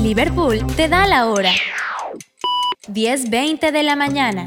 Liverpool te da la hora. 10.20 de la mañana.